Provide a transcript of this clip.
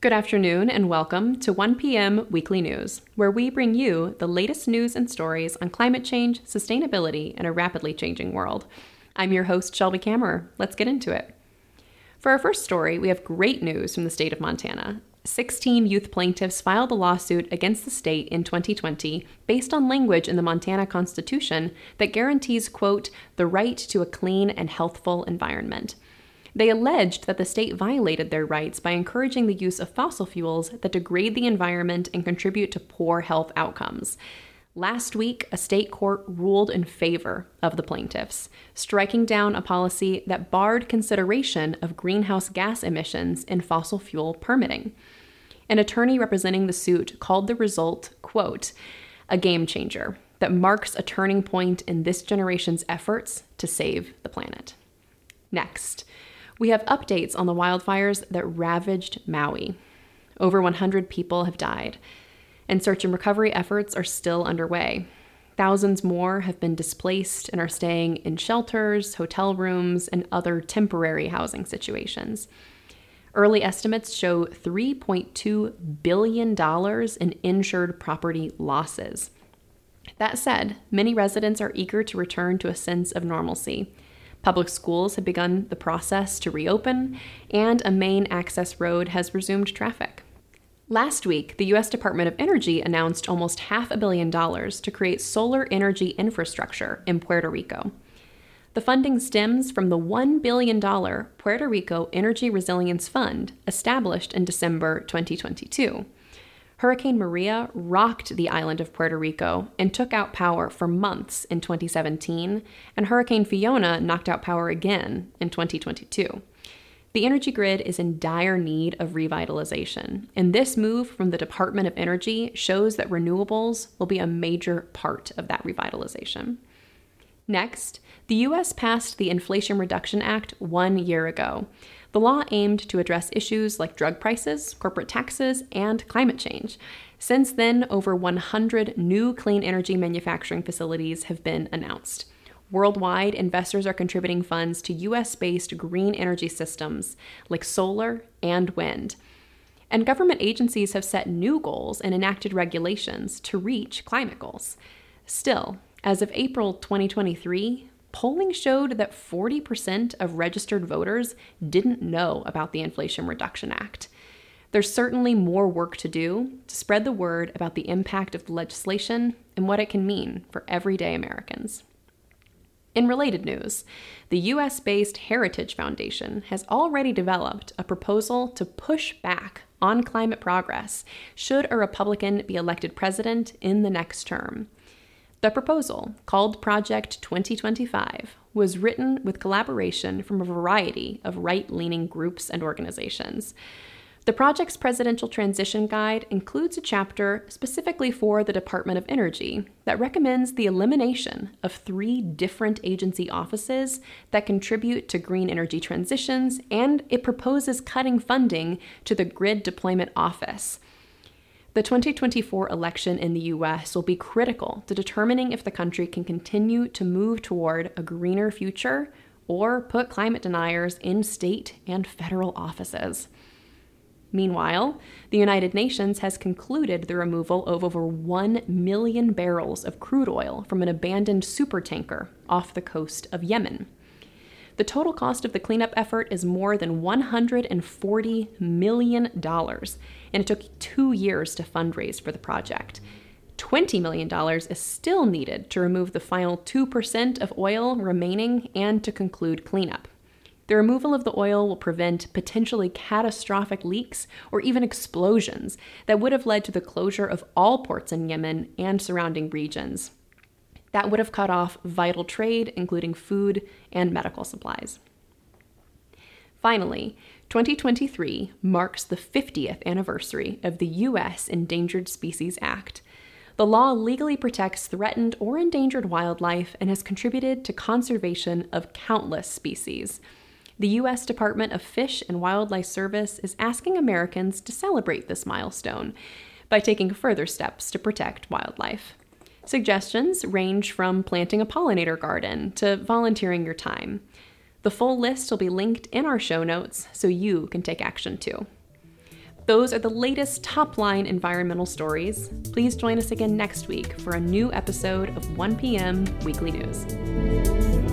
Good afternoon and welcome to 1 p.m. Weekly News, where we bring you the latest news and stories on climate change, sustainability, and a rapidly changing world. I'm your host, Shelby Kammerer. Let's get into it. For our first story, we have great news from the state of Montana. 16 youth plaintiffs filed a lawsuit against the state in 2020 based on language in the Montana Constitution that guarantees, quote, the right to a clean and healthful environment. They alleged that the state violated their rights by encouraging the use of fossil fuels that degrade the environment and contribute to poor health outcomes. Last week, a state court ruled in favor of the plaintiffs, striking down a policy that barred consideration of greenhouse gas emissions in fossil fuel permitting. An attorney representing the suit called the result, quote, a game changer that marks a turning point in this generation's efforts to save the planet. Next, we have updates on the wildfires that ravaged Maui. Over 100 people have died and search and recovery efforts are still underway. Thousands more have been displaced and are staying in shelters, hotel rooms, and other temporary housing situations. Early estimates show $3.2 billion in insured property losses. That said, many residents are eager to return to a sense of normalcy. Public schools have begun the process to reopen, and a main access road has resumed traffic. Last week, the U.S. Department of Energy announced almost half a billion dollars to create solar energy infrastructure in Puerto Rico. The funding stems from the $1 billion Puerto Rico Energy Resilience Fund established in December 2022. Hurricane Maria rocked the island of Puerto Rico and took out power for months in 2017, and Hurricane Fiona knocked out power again in 2022. The energy grid is in dire need of revitalization, and this move from the Department of Energy shows that renewables will be a major part of that revitalization. Next, the US passed the Inflation Reduction Act one year ago. The law aimed to address issues like drug prices, corporate taxes, and climate change. Since then, over 100 new clean energy manufacturing facilities have been announced. Worldwide, investors are contributing funds to US based green energy systems like solar and wind. And government agencies have set new goals and enacted regulations to reach climate goals. Still, as of April 2023, polling showed that 40% of registered voters didn't know about the Inflation Reduction Act. There's certainly more work to do to spread the word about the impact of the legislation and what it can mean for everyday Americans. In related news, the US based Heritage Foundation has already developed a proposal to push back on climate progress should a Republican be elected president in the next term. The proposal, called Project 2025, was written with collaboration from a variety of right leaning groups and organizations. The project's presidential transition guide includes a chapter specifically for the Department of Energy that recommends the elimination of three different agency offices that contribute to green energy transitions, and it proposes cutting funding to the Grid Deployment Office. The 2024 election in the US will be critical to determining if the country can continue to move toward a greener future or put climate deniers in state and federal offices. Meanwhile, the United Nations has concluded the removal of over 1 million barrels of crude oil from an abandoned supertanker off the coast of Yemen. The total cost of the cleanup effort is more than $140 million, and it took two years to fundraise for the project. $20 million is still needed to remove the final 2% of oil remaining and to conclude cleanup. The removal of the oil will prevent potentially catastrophic leaks or even explosions that would have led to the closure of all ports in Yemen and surrounding regions. That would have cut off vital trade, including food and medical supplies. Finally, 2023 marks the 50th anniversary of the U.S. Endangered Species Act. The law legally protects threatened or endangered wildlife and has contributed to conservation of countless species. The U.S. Department of Fish and Wildlife Service is asking Americans to celebrate this milestone by taking further steps to protect wildlife. Suggestions range from planting a pollinator garden to volunteering your time. The full list will be linked in our show notes so you can take action too. Those are the latest top line environmental stories. Please join us again next week for a new episode of 1 p.m. Weekly News.